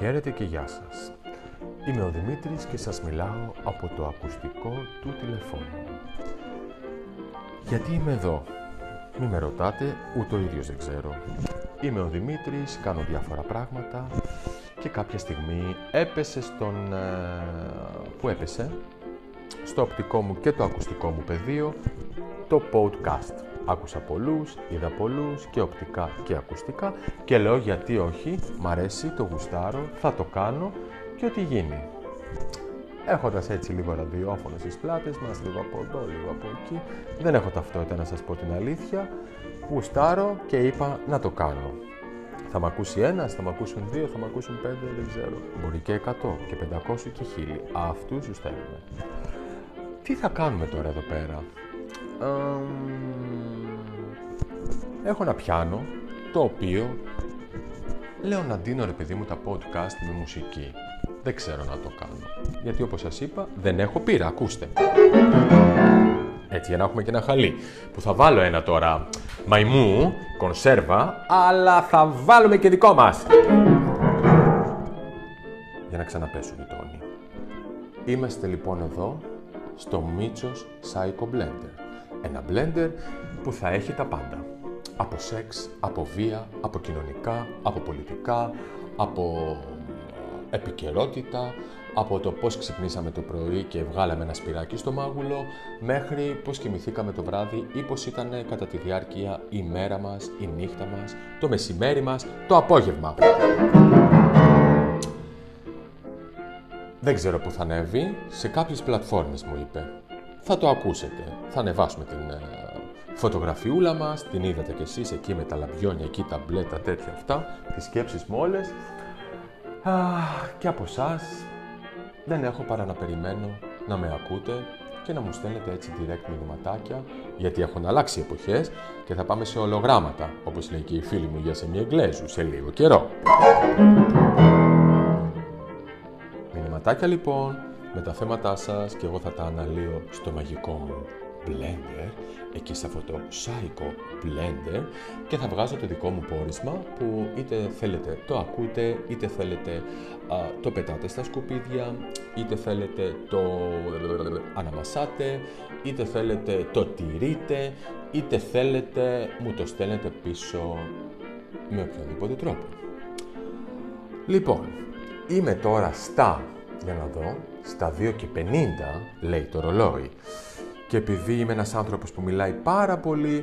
Χαίρετε και γεια σας. Είμαι ο Δημήτρης και σας μιλάω από το ακουστικό του τηλεφώνου. Γιατί είμαι εδώ; Μη με ρωτάτε, ούτε ο ίδιος δεν ξέρω. Είμαι ο Δημήτρης, κάνω διάφορα πράγματα και κάποια στιγμή έπεσε στον... ε, που έπεσε, στο οπτικό μου και το ακουστικό μου πεδίο, το podcast. Άκουσα πολλούς, είδα πολλούς και οπτικά και ακουστικά και λέω γιατί όχι, μ' αρέσει, το γουστάρω, θα το κάνω και ό,τι γίνει. Έχοντας έτσι λίγο ραδιόφωνο στις πλάτες μας, λίγο από εδώ, λίγο από εκεί, δεν έχω ταυτότητα να σας πω την αλήθεια, γουστάρω και είπα να το κάνω. Θα μ' ακούσει ένας, θα μ' ακούσουν δύο, θα μ' ακούσουν πέντε, δεν ξέρω. Μπορεί και 100 και 500 και 1000. Αυτούς τους θέλουμε. Τι θα κάνουμε τώρα εδώ πέρα; Αμ, έχω ένα πιάνο το οποίο λέω να ντύνω ρε παιδί μου τα podcast με μουσική. Δεν ξέρω να το κάνω. Γιατί όπως σας είπα δεν έχω πείρα, ακούστε. Έτσι για να έχουμε και ένα χαλί. Που θα βάλω ένα τώρα μαϊμού, κονσέρβα, αλλά θα βάλουμε και δικό μας. Για να ξαναπέσουν οι τόνοι. Είμαστε λοιπόν εδώ στο Μίτσος Psycho Blender. Ένα blender που θα έχει τα πάντα. Από σεξ, από βία, από κοινωνικά, από πολιτικά, από επικαιρότητα, από το πώς ξυπνήσαμε το πρωί και βγάλαμε ένα σπυράκι στο μάγουλο, μέχρι πώς κοιμηθήκαμε το βράδυ ή πώς ήταν κατά τη διάρκεια η μέρα μας, η νύχτα μας, το μεσημέρι μας, το απόγευμα. Δεν ξέρω που θα ανέβει, σε κάποιες πλατφόρμες μου είπε. Θα το ακούσετε. Θα ανεβάσουμε την ε, φωτογραφιούλα μας, την είδατε κι εσείς εκεί με τα λαμπιόνια, εκεί τα μπλε, τα τέτοια αυτά, τις σκέψεις μου όλες. Αχ, και από εσάς δεν έχω παρά να περιμένω να με ακούτε και να μου στέλνετε έτσι direct μηνυματάκια, γιατί έχουν αλλάξει οι εποχές και θα πάμε σε ολογράμματα, όπως λέει και η φίλη μου για σε μια Εγγλέζου, σε λίγο καιρό. Μηνυματάκια λοιπόν με τα θέματά σας και εγώ θα τα αναλύω στο μαγικό μου Blender, εκεί σε αυτό το Psycho Blender και θα βγάζω το δικό μου πόρισμα που είτε θέλετε το ακούτε, είτε θέλετε α, το πετάτε στα σκουπίδια, είτε θέλετε το αναμασάτε, είτε θέλετε το τηρείτε, είτε θέλετε μου το στέλνετε πίσω με οποιοδήποτε τρόπο. Λοιπόν, είμαι τώρα στα, για να δω, στα 2 και 50, λέει το ρολόι. Και επειδή είμαι ένας άνθρωπος που μιλάει πάρα πολύ,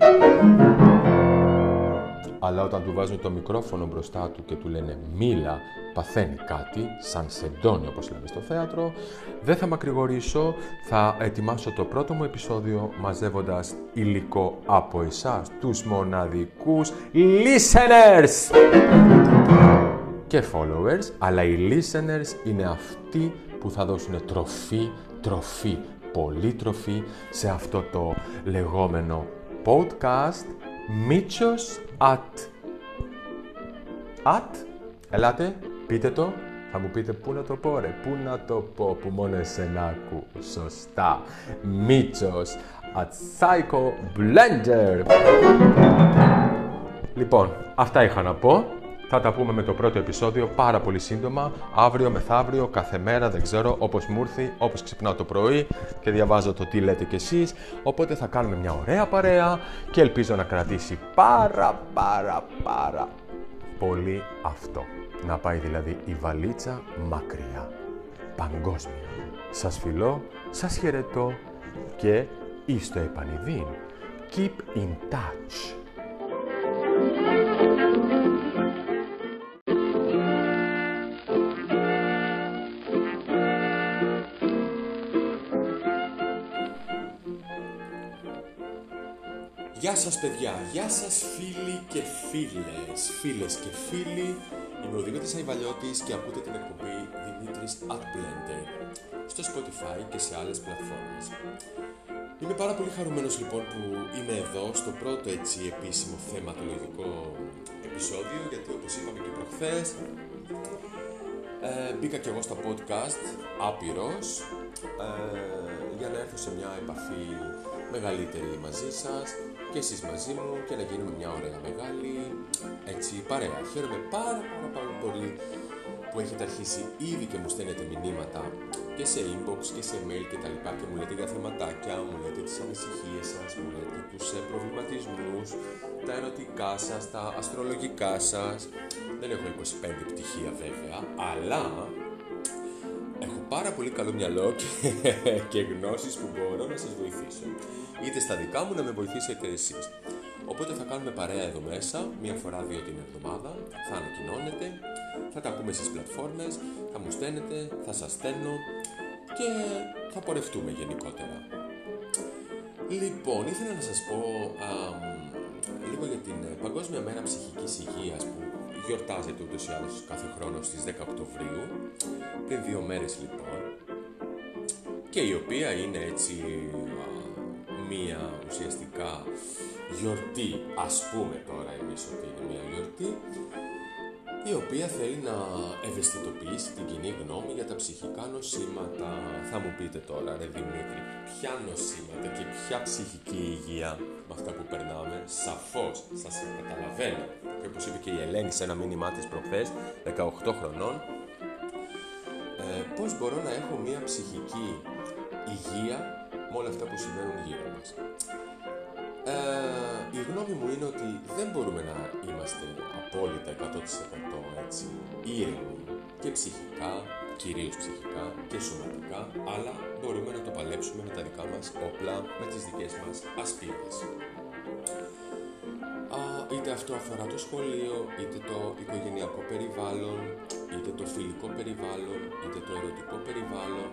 αλλά όταν του βάζουν το μικρόφωνο μπροστά του και του λένε μίλα, παθαίνει κάτι, σαν σεντόνι όπως λέμε στο θέατρο, δεν θα μακρηγορήσω, θα ετοιμάσω το πρώτο μου επεισόδιο μαζεύοντας υλικό από εσάς, τους μοναδικούς listeners! Και followers, αλλά οι listeners είναι αυτοί που θα δώσουν τροφή, τροφή, πολύ τροφή σε αυτό το λεγόμενο podcast Μίτσος at. At ελάτε, πείτε το. Θα μου πείτε πού να το πω ρε, πού να το πω που μόνο εσένα ακού. Σωστά. Μίτσος at Psycho Blender. Λοιπόν, αυτά είχα να πω θα τα πούμε με το πρώτο επεισόδιο πάρα πολύ σύντομα, αύριο, μεθαύριο, κάθε μέρα, δεν ξέρω, όπως μου έρθει, όπως ξυπνάω το πρωί και διαβάζω το τι λέτε κι εσείς. Οπότε θα κάνουμε μια ωραία παρέα και ελπίζω να κρατήσει πάρα πάρα πάρα πολύ αυτό. Να πάει δηλαδή η βαλίτσα μακριά, παγκόσμια. Σας φιλώ, σας χαιρετώ και είστε επανειδήν. Keep in touch. Γεια σας παιδιά, γεια σας φίλοι και φίλες, φίλες και φίλοι. Είμαι ο Δημήτρης Αϊβαλιώτης και ακούτε την εκπομπή Δημήτρης at Blender στο Spotify και σε άλλες πλατφόρμες. Είμαι πάρα πολύ χαρούμενος λοιπόν που είμαι εδώ στο πρώτο έτσι επίσημο θεματολογικό επεισόδιο γιατί όπως είπαμε και προχθές ε, μπήκα και εγώ στα podcast άπειρος ε, για να έρθω σε μια επαφή μεγαλύτερη μαζί σας και εσείς μαζί μου και να γίνουμε μια ωραία μεγάλη έτσι παρέα. Χαίρομαι πάρα πάρα πάρα πολύ που που έχετε αρχίσει ήδη και μου στέλνετε μηνύματα και σε inbox και σε mail και τα λοιπά και μου λέτε για θεματάκια, μου λέτε τις ανησυχίες σας, μου λέτε τους ε, προβληματισμούς, τα ερωτικά σας, τα αστρολογικά σας. Δεν έχω 25 πτυχία βέβαια, αλλά έχω πάρα πολύ καλό μυαλό και, και γνώσεις που μπορώ να σας βοηθήσω. Είτε στα δικά μου να με βοηθήσετε εσείς. Οπότε θα κάνουμε παρέα εδώ μέσα, μία φορά δύο την εβδομάδα, θα ανακοινώνετε, θα τα πούμε στις πλατφόρμες, θα μου στέλνετε, θα σας στέλνω και θα πορευτούμε γενικότερα. Λοιπόν, ήθελα να σας πω α, λίγο για την ε, Παγκόσμια Μέρα Ψυχικής Υγείας που γιορτάζεται ούτως ή άλλως κάθε χρόνο στις 10 Οκτωβρίου, πριν δύο μέρες λοιπόν, και η οποία είναι έτσι μία ουσιαστικά γιορτή, ας πούμε τώρα εμείς ότι είναι μία γιορτή, η οποία θέλει να ευαισθητοποιήσει την κοινή γνώμη για τα ψυχικά νοσήματα. Θα μου πείτε τώρα, ρε Δημήτρη, ποια νοσήματα και ποια ψυχική υγεία με αυτά που περνάμε, σαφώς σας καταλαβαίνω. Και όπως είπε και η Ελένη σε ένα μήνυμά της προχθές, 18 χρονών, ε, πώς μπορώ να έχω μία ψυχική υγεία με όλα αυτά που συμβαίνουν γύρω μας. Ε, η γνώμη μου είναι ότι δεν μπορούμε να είμαστε απόλυτα 100% έτσι ήρεμοι και ψυχικά, κυρίως ψυχικά και σωματικά, αλλά μπορούμε να το παλέψουμε με τα δικά μας όπλα, με τις δικές μας ασπίδες. Είτε αυτό αφορά το σχολείο, είτε το οικογενειακό περιβάλλον, είτε το φιλικό περιβάλλον, είτε το ερωτικό περιβάλλον,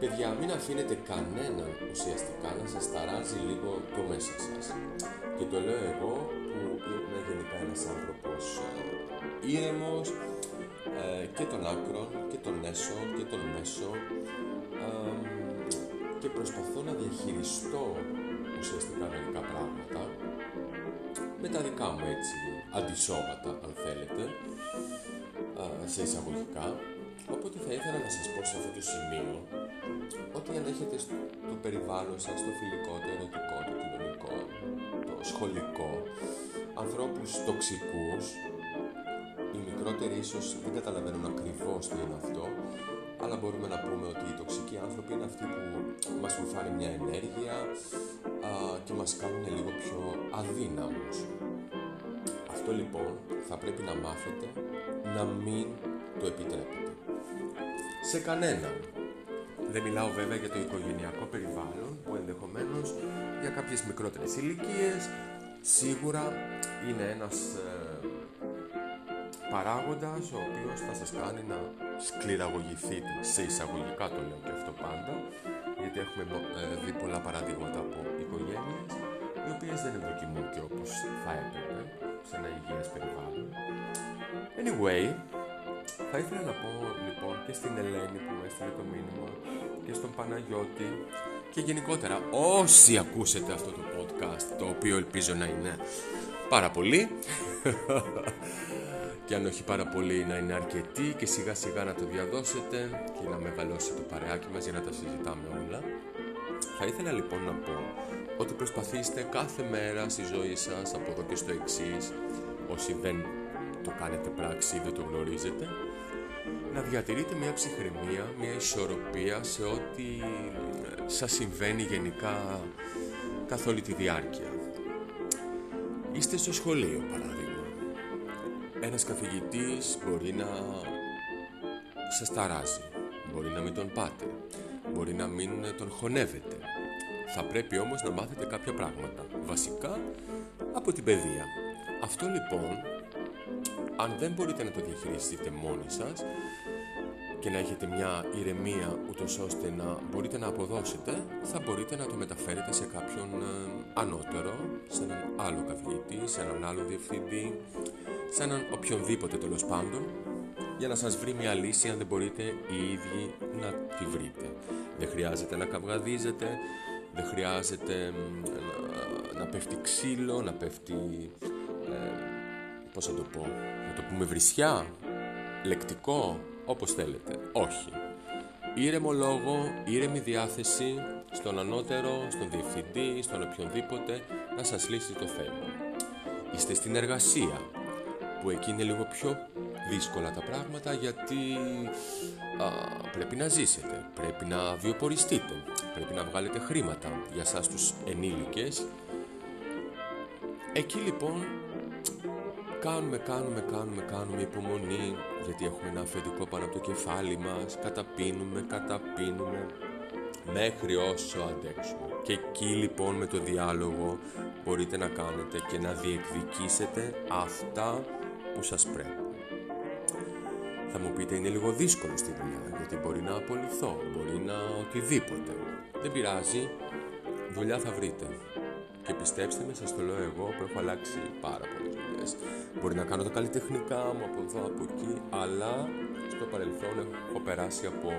Παιδιά, μην αφήνετε κανέναν ουσιαστικά να σας ταράζει λίγο το μέσα σας. Και το λέω εγώ που είμαι γενικά ένας άνθρωπος ε, ήρεμος ε, και των άκρων και των έσω και των μέσων. Ε, και προσπαθώ να διαχειριστώ ουσιαστικά μερικά πράγματα με τα δικά μου έτσι αντισώματα αν θέλετε ε, σε εισαγωγικά. Οπότε θα ήθελα να σας πω σε αυτό το σημείο ότι αν έχετε στο περιβάλλον σας, το φιλικό, το ερωτικό, το κοινωνικό, το σχολικό, ανθρώπους τοξικούς, οι μικρότεροι ίσως δεν καταλαβαίνουν ακριβώς τι είναι αυτό, αλλά μπορούμε να πούμε ότι οι τοξικοί άνθρωποι είναι αυτοί που μας βουφάνε μια ενέργεια α, και μας κάνουν λίγο πιο αδύναμους. Αυτό λοιπόν θα πρέπει να μάθετε να μην το επιτρέπετε σε κανέναν. Δεν μιλάω βέβαια για το οικογενειακό περιβάλλον που ενδεχομένως για κάποιες μικρότερες ηλικίες σίγουρα είναι ένας ε, παράγοντας ο οποίος θα σας κάνει να σκληραγωγηθείτε σε εισαγωγικά το λέω και αυτό πάντα γιατί έχουμε ε, δει πολλά παραδείγματα από οικογένειες οι οποίες δεν ευδοκιμούν και όπως θα έπρεπε σε ένα υγιές περιβάλλον. Anyway, θα ήθελα να πω λοιπόν και στην Ελένη που έστειλε το μήνυμα και στον Παναγιώτη και γενικότερα όσοι ακούσετε αυτό το podcast το οποίο ελπίζω να είναι πάρα πολύ και αν όχι πάρα πολύ να είναι αρκετοί και σιγά σιγά να το διαδώσετε και να μεγαλώσει το παρεάκι μας για να τα συζητάμε όλα θα ήθελα λοιπόν να πω ότι προσπαθήστε κάθε μέρα στη ζωή σας από εδώ και στο εξής όσοι δεν το κάνετε πράξη ή δεν το γνωρίζετε να διατηρείτε μια ψυχραιμία, μια ισορροπία σε ό,τι ε, σας συμβαίνει γενικά καθ' όλη τη διάρκεια. Είστε στο σχολείο παράδειγμα. Ένας καθηγητής μπορεί να σας ταράζει, μπορεί να μην τον πάτε, μπορεί να μην τον χωνεύετε. Θα πρέπει όμως να μάθετε κάποια πράγματα, βασικά από την παιδεία. Αυτό λοιπόν αν δεν μπορείτε να το διαχειριστείτε μόνοι σας και να έχετε μια ηρεμία ούτως ώστε να μπορείτε να αποδώσετε, θα μπορείτε να το μεταφέρετε σε κάποιον ε, ανώτερο, σε έναν άλλο καθηγητή, σε έναν άλλο διευθυντή, σε έναν οποιονδήποτε τέλος πάντων, για να σας βρει μια λύση αν δεν μπορείτε οι ίδιοι να τη βρείτε. Δεν χρειάζεται να καυγαδίζετε, δεν χρειάζεται να, να πέφτει ξύλο, να πέφτει... Ε, πώς θα το πω, να το πούμε βρισιά, λεκτικό, όπως θέλετε. Όχι. Ήρεμο λόγο, ήρεμη διάθεση στον ανώτερο, στον διευθυντή, στον οποιονδήποτε να σας λύσει το θέμα. Είστε στην εργασία, που εκεί είναι λίγο πιο δύσκολα τα πράγματα γιατί α, πρέπει να ζήσετε, πρέπει να βιοποριστείτε, πρέπει να βγάλετε χρήματα για σας τους ενήλικες. Εκεί λοιπόν κάνουμε, κάνουμε, κάνουμε, κάνουμε υπομονή γιατί έχουμε ένα αφεντικό πάνω από το κεφάλι μας, καταπίνουμε, καταπίνουμε μέχρι όσο αντέξουμε. Και εκεί λοιπόν με το διάλογο μπορείτε να κάνετε και να διεκδικήσετε αυτά που σας πρέπει. Θα μου πείτε είναι λίγο δύσκολο στη δουλειά γιατί μπορεί να απολυθώ, μπορεί να οτιδήποτε. Δεν πειράζει, δουλειά θα βρείτε. Και πιστέψτε με, σας το λέω εγώ που έχω αλλάξει πάρα πολλές δουλειές. Μπορεί να κάνω τα καλλιτεχνικά μου από εδώ, από εκεί, αλλά στο παρελθόν έχω περάσει από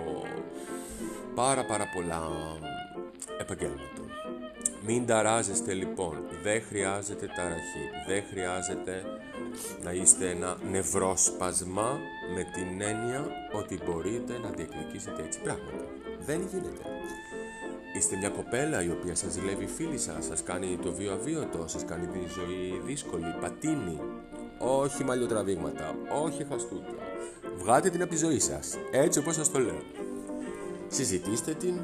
πάρα πάρα πολλά επαγγέλματα. Μην ταράζεστε λοιπόν, δεν χρειάζεται ταραχή, δεν χρειάζεται να είστε ένα νευρόσπασμα με την έννοια ότι μπορείτε να διεκδικήσετε έτσι πράγματα. Δεν γίνεται. Είστε μια κοπέλα η οποία σας ζηλεύει φίλη σας, σας κάνει το βίο αβίωτο, σας κάνει τη ζωή δύσκολη, πατίνη. Όχι μαλλιοτραβήγματα, όχι χαστούκια. Βγάτε την από τη ζωή σας, έτσι όπως σας το λέω. Συζητήστε την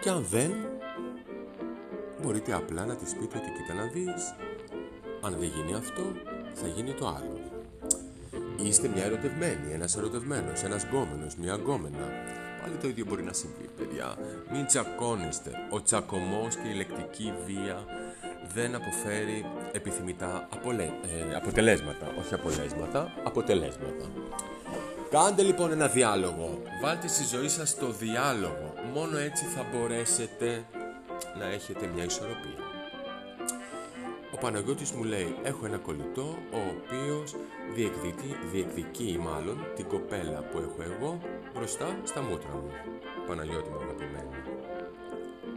και αν δεν, μπορείτε απλά να της πείτε ότι κοίτα να δεις, αν δεν γίνει αυτό, θα γίνει το άλλο. Είστε μια ερωτευμένη, ένας ερωτευμένος, ένας γκόμενος, μια γκόμενα. Πάλι το ίδιο μπορεί να συμβεί, παιδιά. Μην τσακώνεστε. Ο τσακωμός και η λεκτική βία δεν αποφέρει επιθυμητά απολε... ε, αποτελέσματα. Όχι απολέσματα, αποτελέσματα. Κάντε λοιπόν ένα διάλογο. Βάλτε στη ζωή σας το διάλογο. Μόνο έτσι θα μπορέσετε να έχετε μια ισορροπία. Ο Παναγιώτης μου λέει έχω ένα κολλητό ο οποίος διεκδικεί, διεκδικεί μάλλον την κοπέλα που έχω εγώ μπροστά στα μούτρα μου. Παναγιώτη μου αγαπημένη.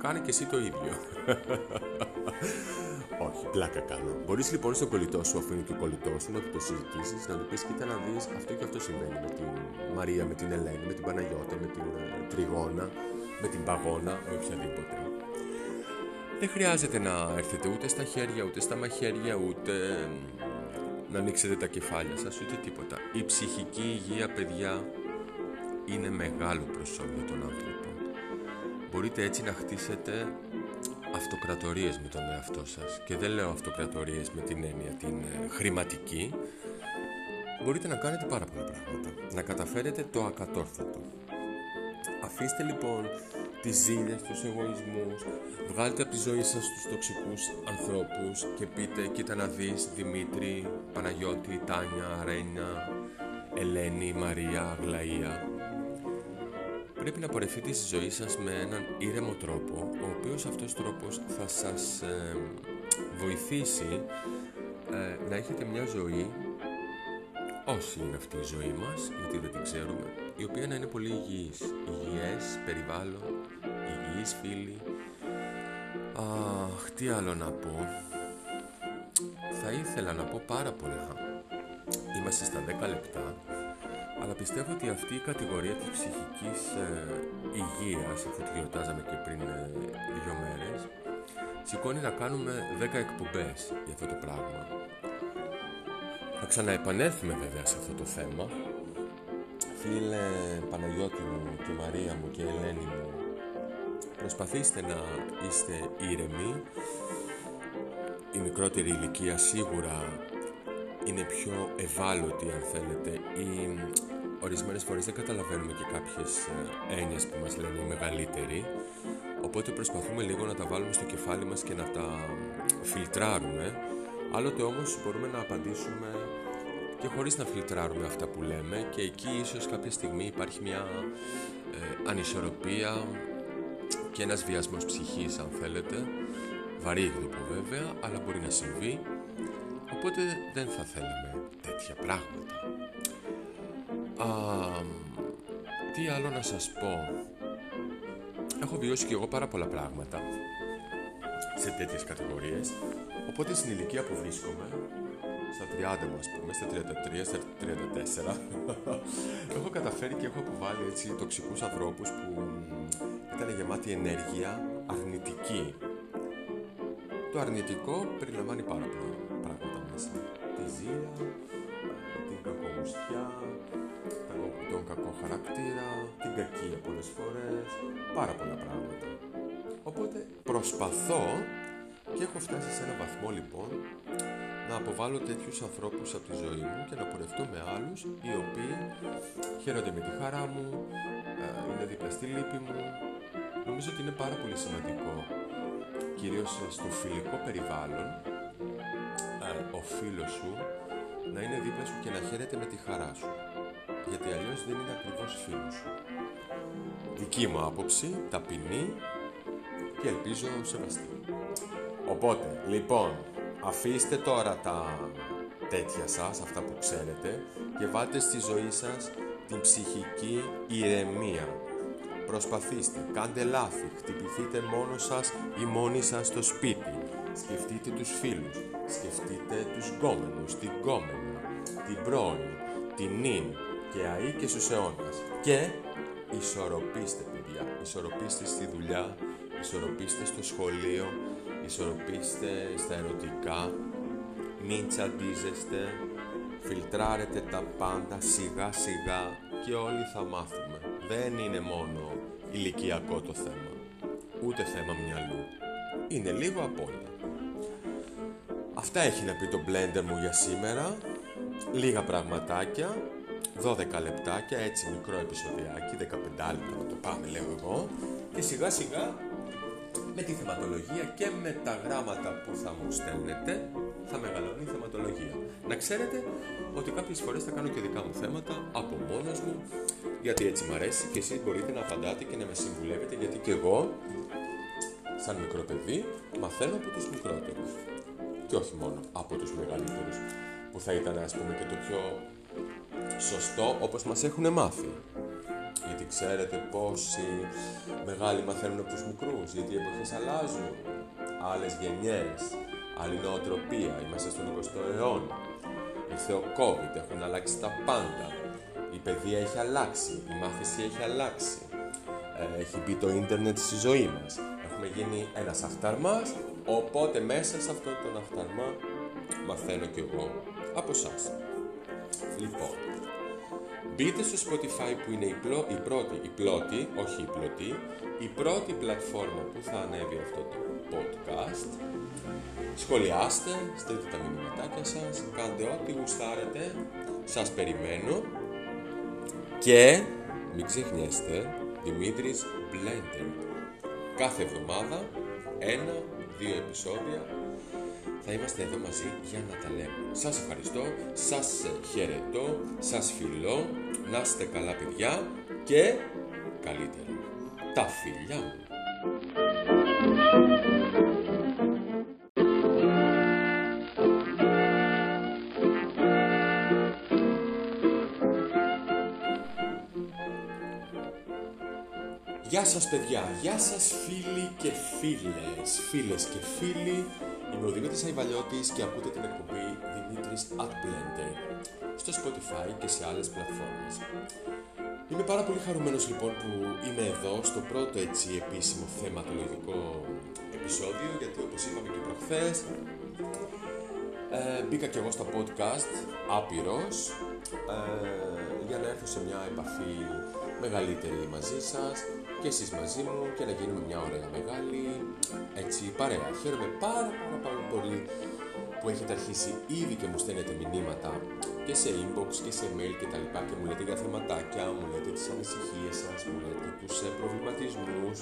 Κάνε και εσύ το ίδιο. Όχι, πλάκα κάνω. Μπορείς λοιπόν στον κολλητό σου, αφού είναι και ο κολλητός σου, να του το συζητήσεις, να του πεις: Κοίτα να δεις αυτό και αυτό συμβαίνει με την Μαρία, με την Ελένη, με την Παναγιώτα, με την ε, Τριγώνα, με την Παγώνα, με οποιαδήποτε. Δεν χρειάζεται να έρθετε ούτε στα χέρια, ούτε στα μαχαίρια, ούτε να ανοίξετε τα κεφάλια σας, ούτε τίποτα. Η ψυχική υγεία, παιδιά, είναι μεγάλο προσώπιο των άνθρωπων. Μπορείτε έτσι να χτίσετε αυτοκρατορίες με τον εαυτό σας και δεν λέω αυτοκρατορίες με την έννοια την ε, χρηματική μπορείτε να κάνετε πάρα πολλά πράγματα να καταφέρετε το ακατόρθωτο αφήστε λοιπόν τις ζήλες, τους εγωισμούς βγάλτε από τη ζωή σας τους τοξικούς ανθρώπους και πείτε κοίτα να δεις Δημήτρη, Παναγιώτη, Τάνια, Ρένια Ελένη, Μαρία, Αγλαία πρέπει να πορευτείτε στη ζωή σας με έναν ήρεμο τρόπο, ο οποίος αυτός τρόπος θα σας ε, βοηθήσει ε, να έχετε μια ζωή, όση είναι αυτή η ζωή μας, γιατί δεν την ξέρουμε, η οποία να είναι πολύ υγιής. Υγιές, περιβάλλον, υγιείς φίλοι. Αχ, τι άλλο να πω. Θα ήθελα να πω πάρα πολλά. Είμαστε στα 10 λεπτά αλλά πιστεύω ότι αυτή η κατηγορία της ψυχικής ε, υγείας, αφού τη γιορτάζαμε και πριν ε, δύο μέρες, σηκώνει να κάνουμε 10 εκπομπές για αυτό το πράγμα. Θα ξαναεπανέλθουμε βέβαια σε αυτό το θέμα. Φίλε Παναγιώτη μου και Μαρία μου και Ελένη μου, προσπαθήστε να είστε ήρεμοι. Η μικρότερη ηλικία σίγουρα είναι πιο ευάλωτη αν θέλετε ή ορισμένες φορές δεν καταλαβαίνουμε και κάποιες ε, έννοιες που μας λένε οι μεγαλύτεροι οπότε προσπαθούμε λίγο να τα βάλουμε στο κεφάλι μας και να τα φιλτράρουμε άλλοτε όμως μπορούμε να απαντήσουμε και χωρίς να φιλτράρουμε αυτά που λέμε και εκεί ίσως κάποια στιγμή υπάρχει μια ε, ανισορροπία και ένας βιασμός ψυχής αν θέλετε βαρύγδουπο βέβαια αλλά μπορεί να συμβεί Οπότε δεν θα θέλαμε τέτοια πράγματα. Α, τι άλλο να σας πω; Έχω βιώσει και εγώ πάρα πολλά πράγματα σε τέτοιες κατηγορίες. Οπότε στην ηλικία που βρίσκομαι, στα 30 μου ας πούμε, στα 33, στα 34, έχω καταφέρει και έχω αποβάλει έτσι τοξικούς ανθρώπους που ήταν γεμάτοι ενέργεια αρνητική. Το αρνητικό περιλαμβάνει πάρα πολλά τη ζήλια, τη κακομουστιά, τον κακό χαρακτήρα, την κακία πολλές φορές, πάρα πολλά πράγματα. Οπότε προσπαθώ και έχω φτάσει σε ένα βαθμό λοιπόν να αποβάλω τέτοιους ανθρώπους από τη ζωή μου και να πορευτώ με άλλους οι οποίοι χαίρονται με τη χαρά μου, ε, είναι δίπλα στη λύπη μου. Νομίζω ότι είναι πάρα πολύ σημαντικό, κυρίως στο φιλικό περιβάλλον, ε, ο φίλος σου να είναι δίπλα σου και να χαίρεται με τη χαρά σου. Γιατί αλλιώς δεν είναι ακριβώς φίλος σου. Δική μου άποψη, ταπεινή και ελπίζω σεβαστή. Οπότε, λοιπόν, αφήστε τώρα τα τέτοια σας, αυτά που ξέρετε, και βάλτε στη ζωή σας την ψυχική ηρεμία. Προσπαθήστε, κάντε λάθη, χτυπηθείτε μόνος σας ή μόνοι σας στο σπίτι. Σκεφτείτε τους φίλους, σκεφτείτε τους γκόμενους, την γκόμενα, την πρώην, την νυν και αή και στους αιώνας. Και ισορροπήστε παιδιά, ισορροπήστε στη δουλειά, ισορροπήστε στο σχολείο, ισορροπήστε στα ερωτικά, μην τσαντίζεστε, φιλτράρετε τα πάντα σιγά σιγά και όλοι θα μάθουμε. Δεν είναι μόνο ηλικιακό το θέμα, ούτε θέμα μυαλού. Είναι λίγο απ' όλα. Αυτά έχει να πει το blender μου για σήμερα. Λίγα πραγματάκια, 12 λεπτάκια, έτσι μικρό επεισοδιάκι, 15 λεπτά να το πάμε λέω εγώ. Και σιγά σιγά με τη θεματολογία και με τα γράμματα που θα μου στέλνετε θα μεγαλώνει η θεματολογία. Να ξέρετε ότι κάποιες φορές θα κάνω και δικά μου θέματα από μόνος μου γιατί έτσι μου αρέσει και εσείς μπορείτε να απαντάτε και να με συμβουλεύετε γιατί και εγώ σαν μικρό παιδί μαθαίνω από τους μικρότερους. Και όχι μόνο από τους μεγαλύτερους που θα ήταν ας πούμε και το πιο σωστό όπως μας έχουν μάθει. Γιατί ξέρετε πόσοι μεγάλοι μαθαίνουν από τους μικρούς, γιατί οι εποχές αλλάζουν, άλλες γενιές, άλλη νοοτροπία, είμαστε στον 20ο αιώνα. Ήρθε ο COVID, έχουν αλλάξει τα πάντα. Η παιδεία έχει αλλάξει, η μάθηση έχει αλλάξει. Ε, έχει μπει το ίντερνετ στη ζωή μας. Έχουμε γίνει ένας αχταρμάς, οπότε μέσα σε αυτό τον αχταρμά μαθαίνω κι εγώ από εσάς. Λοιπόν, Μπείτε στο Spotify που είναι η, πλο, η πρώτη, η πλώτη, όχι η πλωτή, η πρώτη πλατφόρμα που θα ανέβει αυτό το podcast. Σχολιάστε, στείλτε τα μηνυματάκια σας, κάντε ό,τι γουστάρετε, σας περιμένω και μην ξεχνιέστε Δημήτρης Blender. Κάθε εβδομάδα ένα-δύο επεισόδια θα είμαστε εδώ μαζί για να τα λέμε. Σας ευχαριστώ, σας χαιρετώ, σας φιλώ, να είστε καλά παιδιά και καλύτερα. Τα φιλιά μου. Γεια σας παιδιά, γεια σας φίλοι και φίλες, φίλες και φίλοι Είμαι ο Δημήτρης Αϊβαλιώτης και ακούτε την εκπομπή Δημήτρης at Blender στο Spotify και σε άλλες πλατφόρμες. Είμαι πάρα πολύ χαρούμενος λοιπόν που είμαι εδώ στο πρώτο έτσι επίσημο θεματολογικό επεισόδιο γιατί όπως είπαμε και προχθές ε, μπήκα και εγώ στα podcast άπειρος ε, για να έρθω σε μια επαφή μεγαλύτερη μαζί σας και εσείς μαζί μου και να γίνουμε μια ωραία μεγάλη έτσι παρέα. Χαίρομαι πάρα πάρα πάρα πολύ που έχετε αρχίσει ήδη και μου στέλνετε μηνύματα και σε inbox και σε mail και τα λοιπά και μου λέτε για θεματάκια, μου λέτε τις ανησυχίες σας, μου λέτε τους ε, προβληματισμούς,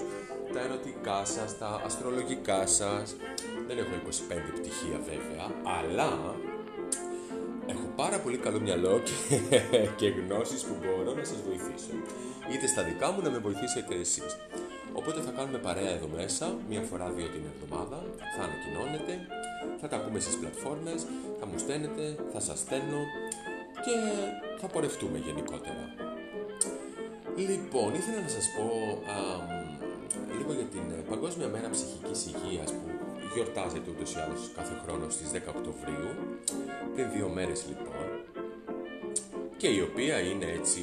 τα ερωτικά σας, τα αστρολογικά σας. Δεν έχω 25 πτυχία βέβαια, αλλά έχω πάρα πολύ καλό μυαλό και, και γνώσεις που μπορώ να σας βοηθήσω είτε στα δικά μου να με βοηθήσετε εσείς. Οπότε θα κάνουμε παρέα εδώ μέσα, μία φορά δύο την εβδομάδα, θα ανακοινώνετε, θα τα ακούμε στις πλατφόρμες, θα μου στέλνετε, θα σας στέλνω και θα πορευτούμε γενικότερα. Λοιπόν, ήθελα να σας πω α, λίγο για την Παγκόσμια Μέρα Ψυχικής Υγείας που γιορτάζεται ούτως ή άλλως κάθε χρόνο στις 10 Οκτωβρίου, πριν δύο μέρες λοιπόν, και η οποία είναι έτσι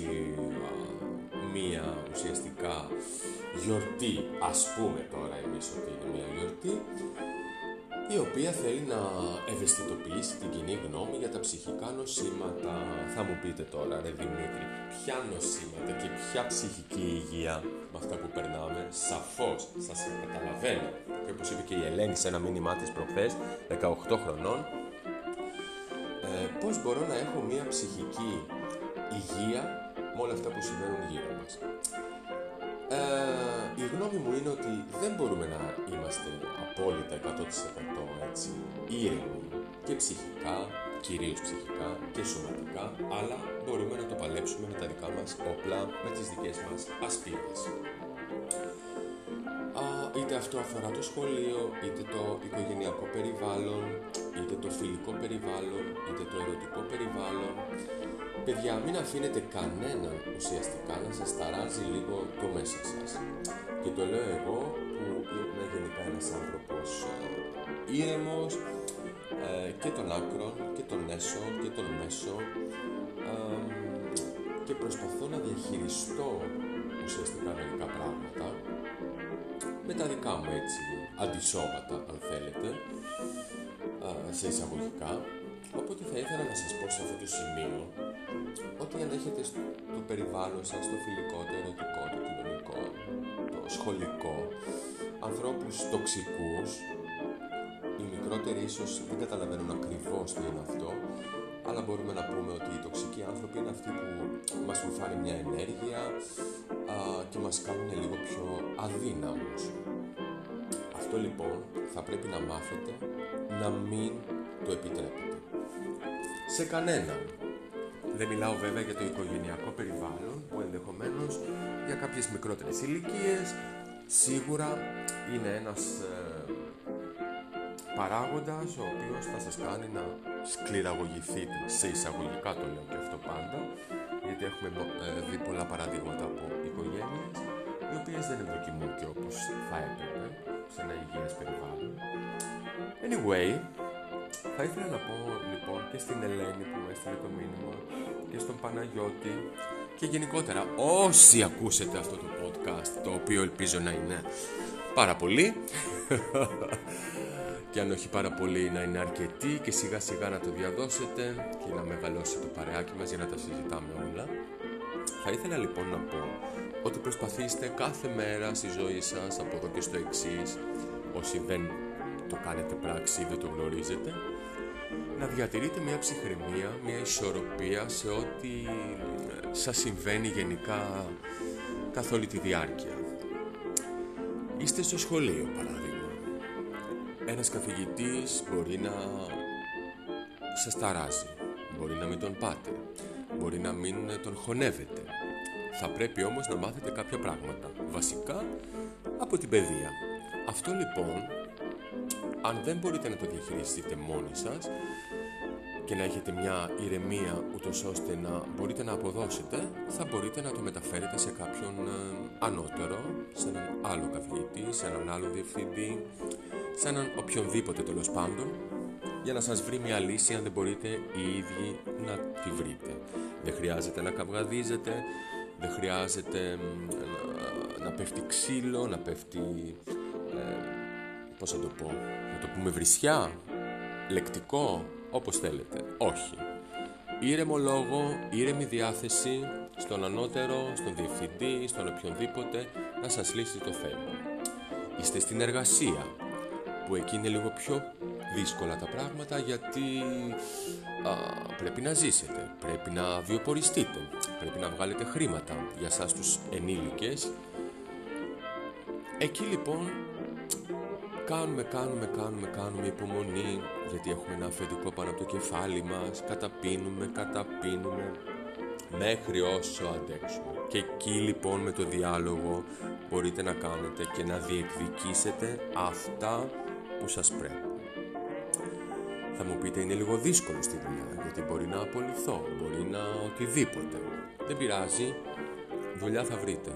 μία ουσιαστικά γιορτή, ας πούμε τώρα εμείς ότι είναι μία γιορτή, η οποία θέλει να ευαισθητοποιήσει την κοινή γνώμη για τα ψυχικά νοσήματα. Θα μου πείτε τώρα, ρε Δημήτρη, ποια νοσήματα και ποια ψυχική υγεία με αυτά που περνάμε, σαφώς σας καταλαβαίνω. Και όπως είπε και η Ελένη σε ένα μήνυμά της προχθές, 18 χρονών, ε, πώς μπορώ να έχω μία ψυχική υγεία με όλα αυτά που συμβαίνουν γύρω μας; Ε, η γνώμη μου είναι ότι δεν μπορούμε να είμαστε απόλυτα 100% έτσι ήρεμοι και ψυχικά, κυρίως ψυχικά και σωματικά, αλλά μπορούμε να το παλέψουμε με τα δικά μας όπλα, με τις δικές μας ασπίδες. Είτε αυτό αφορά το σχολείο, είτε το οικογενειακό περιβάλλον, είτε το φιλικό περιβάλλον, είτε το ερωτικό περιβάλλον, Παιδιά, μην αφήνετε κανέναν ουσιαστικά να σας ταράζει λίγο το μέσα σας. Και το λέω εγώ που είμαι γενικά ένας άνθρωπος ε, ήρεμος ε, και των άκρων και των έσω και των μέσο. Ε, και προσπαθώ να διαχειριστώ ουσιαστικά μερικά πράγματα με τα δικά μου έτσι αντισώματα αν θέλετε ε, σε εισαγωγικά. Οπότε θα ήθελα να σας πω σε αυτό το σημείο ότι αν έχετε στο περιβάλλον σας, το φιλικό, το ερωτικό, το κοινωνικό, το σχολικό, ανθρώπους τοξικούς, οι μικρότεροι ίσως δεν καταλαβαίνουν ακριβώς τι είναι αυτό, αλλά μπορούμε να πούμε ότι οι τοξικοί άνθρωποι είναι αυτοί που μας βουφάνε μια ενέργεια α, και μας κάνουν λίγο πιο αδύναμους. Αυτό λοιπόν θα πρέπει να μάθετε να μην το επιτρέπετε σε κανέναν. Δεν μιλάω βέβαια για το οικογενειακό περιβάλλον που ενδεχομένως για κάποιες μικρότερες ηλικίες σίγουρα είναι ένας ε, παράγοντας ο οποίος θα σας κάνει να σκληραγωγηθείτε σε εισαγωγικά το λέω και αυτό πάντα γιατί έχουμε ε, δει πολλά παραδείγματα από οικογένειες οι οποίες δεν ευδοκιμούν και όπως θα έπρεπε σε ένα υγιές περιβάλλον. Anyway, θα ήθελα να πω λοιπόν και στην Ελένη που μου έστειλε το μήνυμα και στον Παναγιώτη και γενικότερα όσοι ακούσετε αυτό το podcast το οποίο ελπίζω να είναι πάρα πολύ και αν όχι πάρα πολύ να είναι αρκετοί και σιγά σιγά να το διαδώσετε και να μεγαλώσει το παρεάκι μας για να τα συζητάμε όλα θα ήθελα λοιπόν να πω ότι προσπαθήστε κάθε μέρα στη ζωή σας από εδώ και στο εξής όσοι δεν το κάνετε πράξη ή δεν το γνωρίζετε να διατηρείτε μια ψυχραιμία, μια ισορροπία σε ό,τι ε, σας συμβαίνει γενικά καθ' όλη τη διάρκεια. Είστε στο σχολείο παράδειγμα. Ένας καθηγητής μπορεί να σας ταράζει, μπορεί να μην τον πάτε, μπορεί να μην τον χωνεύετε. Θα πρέπει όμως να μάθετε κάποια πράγματα, βασικά από την παιδεία. Αυτό λοιπόν αν δεν μπορείτε να το διαχειριστείτε μόνοι σας και να έχετε μια ηρεμία ούτως ώστε να μπορείτε να αποδώσετε, θα μπορείτε να το μεταφέρετε σε κάποιον ε, ανώτερο, σε έναν άλλο καθηγητή, σε έναν άλλο διευθυντή, σε έναν οποιονδήποτε τέλος πάντων, για να σας βρει μια λύση αν δεν μπορείτε οι ίδιοι να τη βρείτε. Δεν χρειάζεται να καυγαδίζετε, δεν χρειάζεται να, να πέφτει ξύλο, να πέφτει... Ε, πώς θα το πω, να το πούμε βρισιά, λεκτικό, όπως θέλετε. Όχι. Ήρεμο λόγο, ήρεμη διάθεση στον ανώτερο, στον διευθυντή, στον οποιονδήποτε να σας λύσει το θέμα. Είστε στην εργασία, που εκεί είναι λίγο πιο δύσκολα τα πράγματα γιατί α, πρέπει να ζήσετε, πρέπει να βιοποριστείτε, πρέπει να βγάλετε χρήματα για σας τους ενήλικες. Εκεί λοιπόν κάνουμε, κάνουμε, κάνουμε, κάνουμε υπομονή γιατί έχουμε ένα αφεντικό πάνω από το κεφάλι μας, καταπίνουμε, καταπίνουμε μέχρι όσο αντέξουμε. Και εκεί λοιπόν με το διάλογο μπορείτε να κάνετε και να διεκδικήσετε αυτά που σας πρέπει. Θα μου πείτε είναι λίγο δύσκολο στη δουλειά γιατί μπορεί να απολυθώ, μπορεί να οτιδήποτε. Δεν πειράζει, δουλειά θα βρείτε.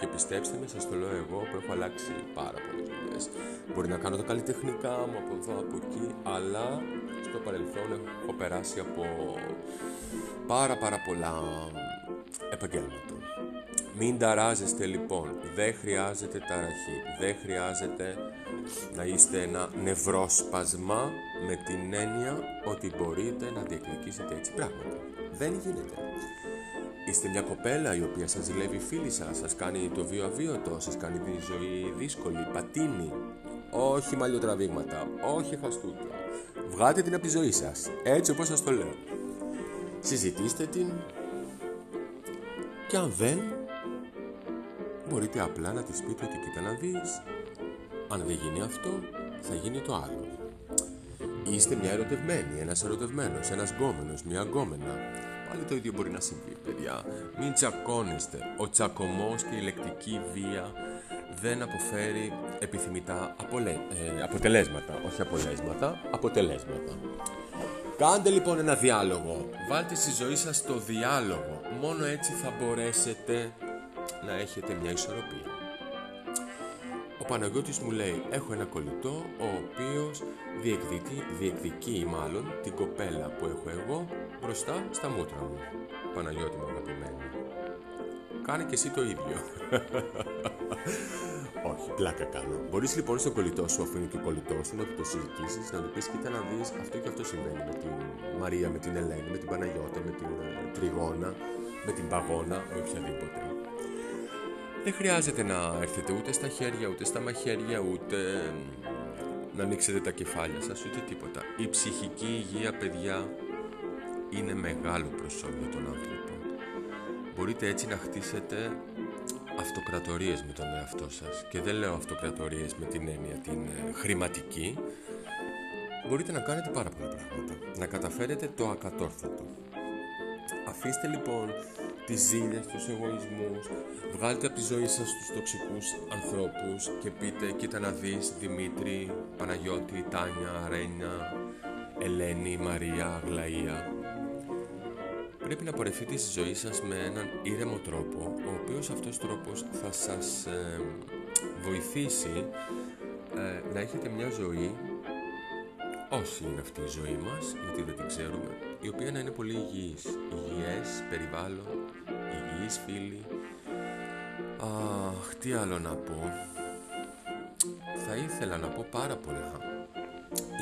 Και πιστέψτε με, σας το λέω εγώ που έχω αλλάξει πάρα πολλές δουλειές. Μπορεί να κάνω τα καλλιτεχνικά μου από εδώ, από εκεί, αλλά στο παρελθόν έχω περάσει από πάρα πάρα πολλά επαγγέλματα. Μην ταράζεστε λοιπόν, δεν χρειάζεται ταραχή, δεν χρειάζεται να είστε ένα νευρόσπασμα με την έννοια ότι μπορείτε να διεκδικήσετε έτσι πράγματα. Δεν γίνεται. Είστε μια κοπέλα η οποία σας ζηλεύει φίλη σας, σας κάνει το βίο αβίωτο, σας κάνει τη ζωή δύσκολη, πατίνη. Όχι μαλλιοτραβήγματα, όχι χαστούκια. Βγάτε την από τη ζωή σας, έτσι όπως σας το λέω. Συζητήστε την και αν δεν, μπορείτε απλά να της πείτε ότι κοίτα να δεις, αν δεν γίνει αυτό, θα γίνει το άλλο. Είστε μια ερωτευμένη, ένας ερωτευμένος, ένας γκόμενος, μια γκόμενα. Πάλι το ίδιο μπορεί να συμβεί, παιδιά. Μην τσακώνεστε. Ο τσακωμός και η λεκτική βία δεν αποφέρει επιθυμητά απολε... ε, αποτελέσματα. Όχι απολέσματα, αποτελέσματα. Κάντε λοιπόν ένα διάλογο. Βάλτε στη ζωή σας το διάλογο. Μόνο έτσι θα μπορέσετε να έχετε μια ισορροπία. Ο Παναγιώτης μου λέει έχω ένα κολλητό ο οποίος διεκδικεί, διεκδικεί μάλλον την κοπέλα που έχω εγώ μπροστά στα μούτρα μου. Παναγιώτη μου αγαπημένη. Κάνε και εσύ το ίδιο. Όχι, πλάκα κάνω. Μπορείς λοιπόν στον κολλητό σου, αφού είναι και ο κολλητός σου, να το συζητήσεις, να του πεις: Κοίτα να δεις αυτό και αυτό συμβαίνει με την Μαρία, με την Ελένη, με την Παναγιώτα, με την ε, Τριγώνα, με την Παγώνα, με οποιαδήποτε. Δεν χρειάζεται να έρθετε ούτε στα χέρια, ούτε στα μαχαίρια, ούτε να ανοίξετε τα κεφάλια σας, ούτε τίποτα. Η ψυχική υγεία, παιδιά, είναι μεγάλο προσώπιο για τον άνθρωπο. Μπορείτε έτσι να χτίσετε αυτοκρατορίες με τον εαυτό σας και δεν λέω αυτοκρατορίες με την έννοια την ε, χρηματική μπορείτε να κάνετε πάρα πολλά πράγματα να καταφέρετε το ακατόρθωτο αφήστε λοιπόν τις ζήλες, τους εγωισμούς. Βγάλτε από τη ζωή σας τους τοξικούς ανθρώπους και πείτε κοίτα να δεις Δημήτρη, Παναγιώτη, Τάνια, Ρένια Ελένη, Μαρία, Αγλαία πρέπει να πορευτείτε στη ζωή σας με έναν ήρεμο τρόπο, ο οποίος αυτός τρόπος θα σας ε, βοηθήσει ε, να έχετε μια ζωή, όσοι είναι αυτή η ζωή μας, γιατί δεν την ξέρουμε, η οποία να είναι πολύ υγιής, υγιές περιβάλλον, υγιείς φίλοι. Αχ, τι άλλο να πω. Θα ήθελα να πω πάρα πολλά.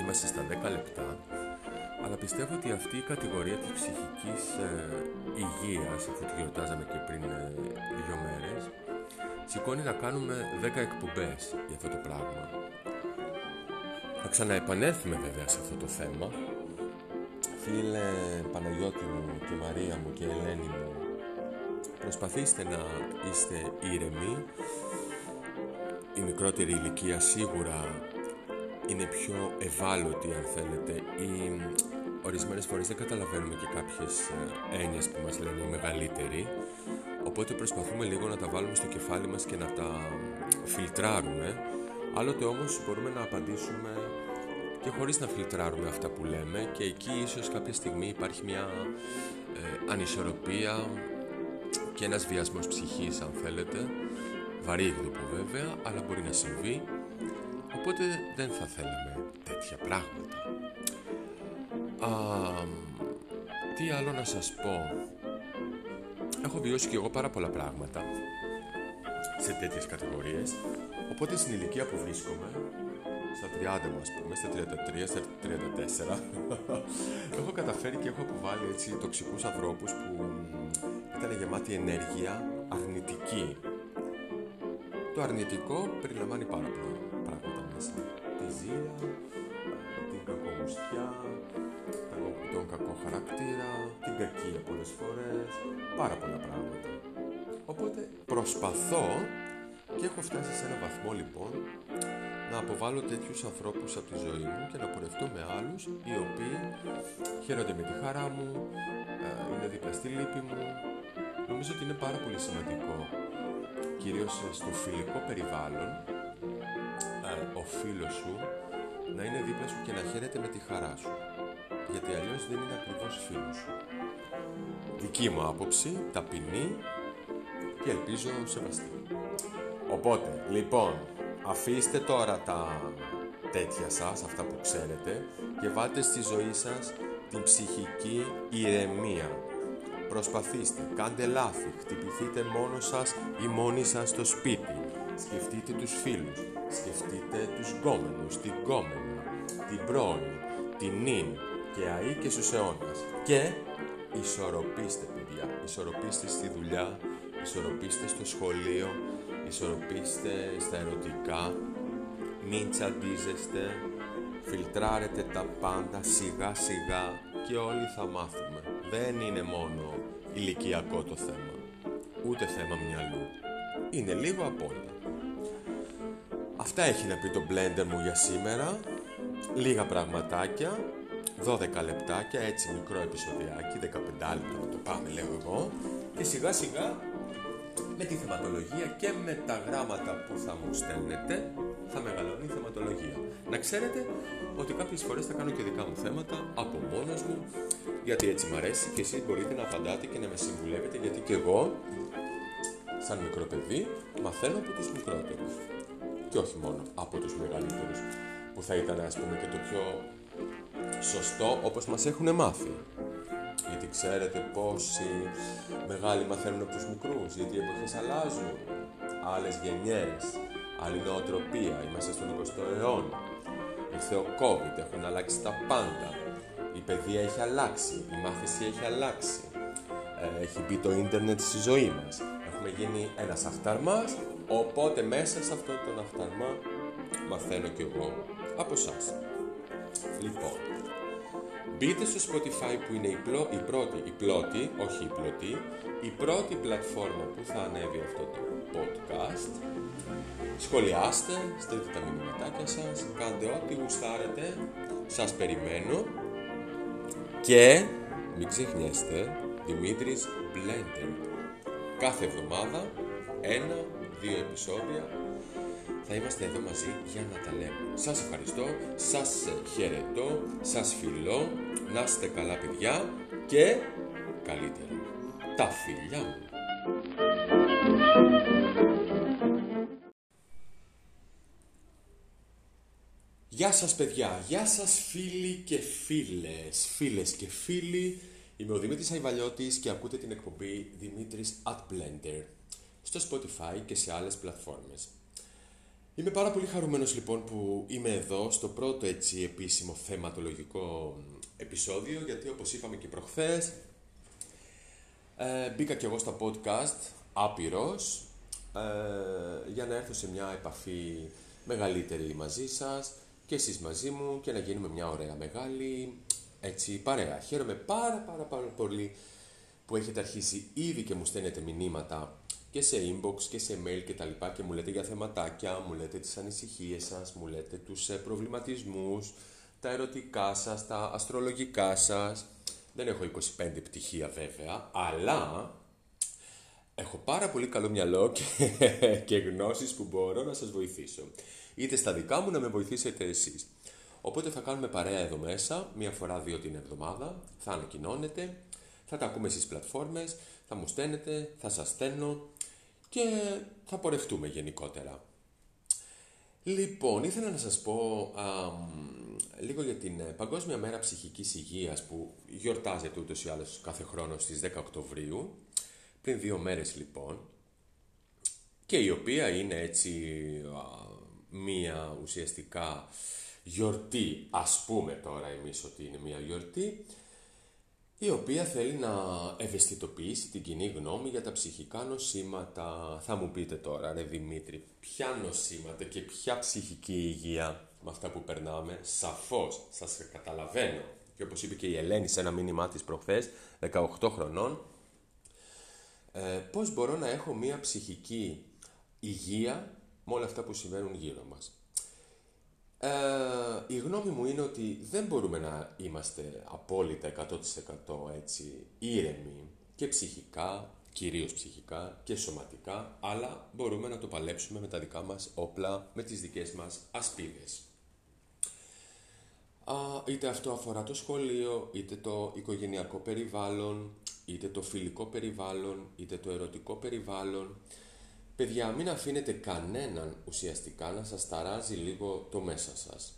Είμαστε στα 10 λεπτά αλλά πιστεύω ότι αυτή η κατηγορία της ψυχικής ε, υγείας, αφού τη γιορτάζαμε και πριν ε, δύο μέρες, σηκώνει να κάνουμε 10 εκπομπές για αυτό το πράγμα. Θα ξαναεπανέλθουμε βέβαια σε αυτό το θέμα. Φίλε Παναγιώτη μου και Μαρία μου και Ελένη μου, προσπαθήστε να είστε ήρεμοι. Η μικρότερη ηλικία σίγουρα είναι πιο ευάλωτη αν θέλετε ή ορισμένες φορές δεν καταλαβαίνουμε και κάποιες ε, έννοιες που μας λένε οι μεγαλύτεροι οπότε προσπαθούμε λίγο να τα βάλουμε στο κεφάλι μας και να τα φιλτράρουμε άλλοτε όμως μπορούμε να απαντήσουμε και χωρίς να φιλτράρουμε αυτά που λέμε και εκεί ίσως κάποια στιγμή υπάρχει μια ε, ανισορροπία και ένας βιασμός ψυχής αν θέλετε βαρύγδουπο βέβαια αλλά μπορεί να συμβεί οπότε δεν θα θέλαμε τέτοια πράγματα Α, τι άλλο να σας πω; Έχω βιώσει και εγώ πάρα πολλά πράγματα σε τέτοιες κατηγορίες. Οπότε στην ηλικία που βρίσκομαι, στα 30 μου ας πούμε, στα 33, στα 34, έχω καταφέρει και έχω αποβάλει έτσι τοξικούς ανθρώπους που ήταν γεμάτοι ενέργεια αρνητική. Το αρνητικό περιλαμβάνει πάρα πολλά πράγματα μέσα. Τη ζήλια, την κακομουστιά, τον κακό χαρακτήρα, την κακία πολλές φορές, πάρα πολλά πράγματα. Οπότε προσπαθώ και έχω φτάσει σε ένα βαθμό λοιπόν να αποβάλω τέτοιους ανθρώπους από τη ζωή μου και να πορευτώ με άλλους οι οποίοι χαίρονται με τη χαρά μου, ε, είναι δίπλα στη λύπη μου. Νομίζω ότι είναι πάρα πολύ σημαντικό, κυρίως στο φιλικό περιβάλλον, ε, ο φίλος σου να είναι δίπλα σου και να χαίρεται με τη χαρά σου γιατί αλλιώς δεν είναι ακριβώς φίλος σου. Δική μου άποψη, ταπεινή και ελπίζω σεβαστή. Οπότε, λοιπόν, αφήστε τώρα τα τέτοια σας, αυτά που ξέρετε, και βάλτε στη ζωή σας την ψυχική ηρεμία. Προσπαθήστε, κάντε λάθη, χτυπηθείτε μόνος σας ή μόνοι σας στο σπίτι. Σκεφτείτε τους φίλους, Σκεφτείτε τους γκόμενους, την γκόμενα, την πρώην, την νυν και αή και στους αιώνας. Και ισορροπήστε παιδιά, ισορροπήστε στη δουλειά, ισορροπήστε στο σχολείο, ισορροπήστε στα ερωτικά, μην τσαντίζεστε, φιλτράρετε τα πάντα σιγά σιγά και όλοι θα μάθουμε. Δεν είναι μόνο ηλικιακό το θέμα, ούτε θέμα μυαλού. Είναι λίγο απ' όλα. Αυτά έχει να πει το blender μου για σήμερα. Λίγα πραγματάκια, 12 λεπτάκια, έτσι μικρό επεισοδιάκι, 15 λεπτά να το πάμε λέω εγώ. Και σιγά σιγά με τη θεματολογία και με τα γράμματα που θα μου στέλνετε θα μεγαλώνει η θεματολογία. Να ξέρετε ότι κάποιες φορές θα κάνω και δικά μου θέματα από μόνος μου γιατί έτσι μ' αρέσει και εσείς μπορείτε να απαντάτε και να με συμβουλεύετε γιατί και εγώ σαν μικρό παιδί μαθαίνω από τους μικρότερους και όχι μόνο από τους μεγαλύτερους που θα ήταν ας πούμε και το πιο σωστό όπως μας έχουν μάθει. Γιατί ξέρετε πόσοι μεγάλοι μαθαίνουν από τους μικρούς, γιατί οι εποχές αλλάζουν, άλλες γενιές, άλλη νοοτροπία, είμαστε στον 20ο αιώνα. Ήρθε ο COVID, έχουν αλλάξει τα πάντα. Η παιδεία έχει αλλάξει, η μάθηση έχει αλλάξει. Ε, έχει μπει το ίντερνετ στη ζωή μας. Έχουμε γίνει ένας αχταρμάς, οπότε μέσα σε αυτόν τον αχταρμά μαθαίνω κι εγώ από εσάς. Λοιπόν, Μπείτε στο Spotify που είναι η, πλο, η πρώτη, η πλώτη, όχι η πλωτή, η πρώτη πλατφόρμα που θα ανέβει αυτό το podcast. Σχολιάστε, στείλτε τα μηνυματάκια σας, κάντε ό,τι γουστάρετε, σας περιμένω και μην ξεχνιέστε Δημήτρης Blender. Κάθε εβδομάδα ένα, δύο επεισόδια θα είμαστε εδώ μαζί για να τα λέμε. Σας ευχαριστώ, σας χαιρετώ, σας φιλώ, να είστε καλά παιδιά και καλύτερα. Τα φιλιά μου. Γεια σας παιδιά, γεια σας φίλοι και φίλες, φίλες και φίλοι. Είμαι ο Δημήτρης Αϊβαλιώτης και ακούτε την εκπομπή Δημήτρης at Blender στο Spotify και σε άλλες πλατφόρμες. Είμαι πάρα πολύ χαρούμενος λοιπόν που είμαι εδώ στο πρώτο έτσι επίσημο θεματολογικό επεισόδιο γιατί όπως είπαμε και προχθές ε, μπήκα και εγώ στα podcast άπειρος ε, για να έρθω σε μια επαφή μεγαλύτερη μαζί σας και εσείς μαζί μου και να γίνουμε μια ωραία μεγάλη έτσι παρέα. Χαίρομαι πάρα πάρα πάρα πολύ που έχετε αρχίσει ήδη και μου στέλνετε μηνύματα και σε inbox και σε mail και τα λοιπά και μου λέτε για θεματάκια, μου λέτε τις ανησυχίες σας, μου λέτε τους ε, προβληματισμούς, τα ερωτικά σας, τα αστρολογικά σας. Δεν έχω 25 πτυχία βέβαια, αλλά έχω πάρα πολύ καλό μυαλό και, και γνώσεις που μπορώ να σας βοηθήσω. Είτε στα δικά μου να με βοηθήσετε εσείς. Οπότε θα κάνουμε παρέα εδώ μέσα, μία φορά δύο την εβδομάδα, θα ανακοινώνετε, θα τα ακούμε στις πλατφόρμες, θα μου στέλνετε, θα σας στέλνω και θα πορευτούμε γενικότερα. Λοιπόν, ήθελα να σας πω λίγο για την ε, Παγκόσμια Μέρα Ψυχικής Υγείας που γιορτάζεται ούτως ή άλλως κάθε χρόνο στις 10 Οκτωβρίου, πριν δύο μέρες λοιπόν, και η οποία είναι έτσι μία ουσιαστικά γιορτή, ας πούμε τώρα εμείς ότι είναι μία γιορτή, η οποία θέλει να ευαισθητοποιήσει την κοινή γνώμη για τα ψυχικά νοσήματα. Θα μου πείτε τώρα, ρε Δημήτρη, ποια νοσήματα και ποια ψυχική υγεία με αυτά που περνάμε, σαφώς σας καταλαβαίνω. Και όπως είπε και η Ελένη σε ένα μήνυμά της προχθές, 18 χρονών, ε, πώς μπορώ να έχω μία ψυχική υγεία με όλα αυτά που συμβαίνουν γύρω μας. Ε, η γνώμη μου είναι ότι δεν μπορούμε να είμαστε απόλυτα 100% έτσι ήρεμοι και ψυχικά, κυρίως ψυχικά και σωματικά, αλλά μπορούμε να το παλέψουμε με τα δικά μας όπλα, με τις δικές μας ασπίδες. Α, είτε αυτό αφορά το σχολείο, είτε το οικογενειακό περιβάλλον, είτε το φιλικό περιβάλλον, είτε το ερωτικό περιβάλλον, Παιδιά, μην αφήνετε κανέναν ουσιαστικά να σας ταράζει λίγο το μέσα σας.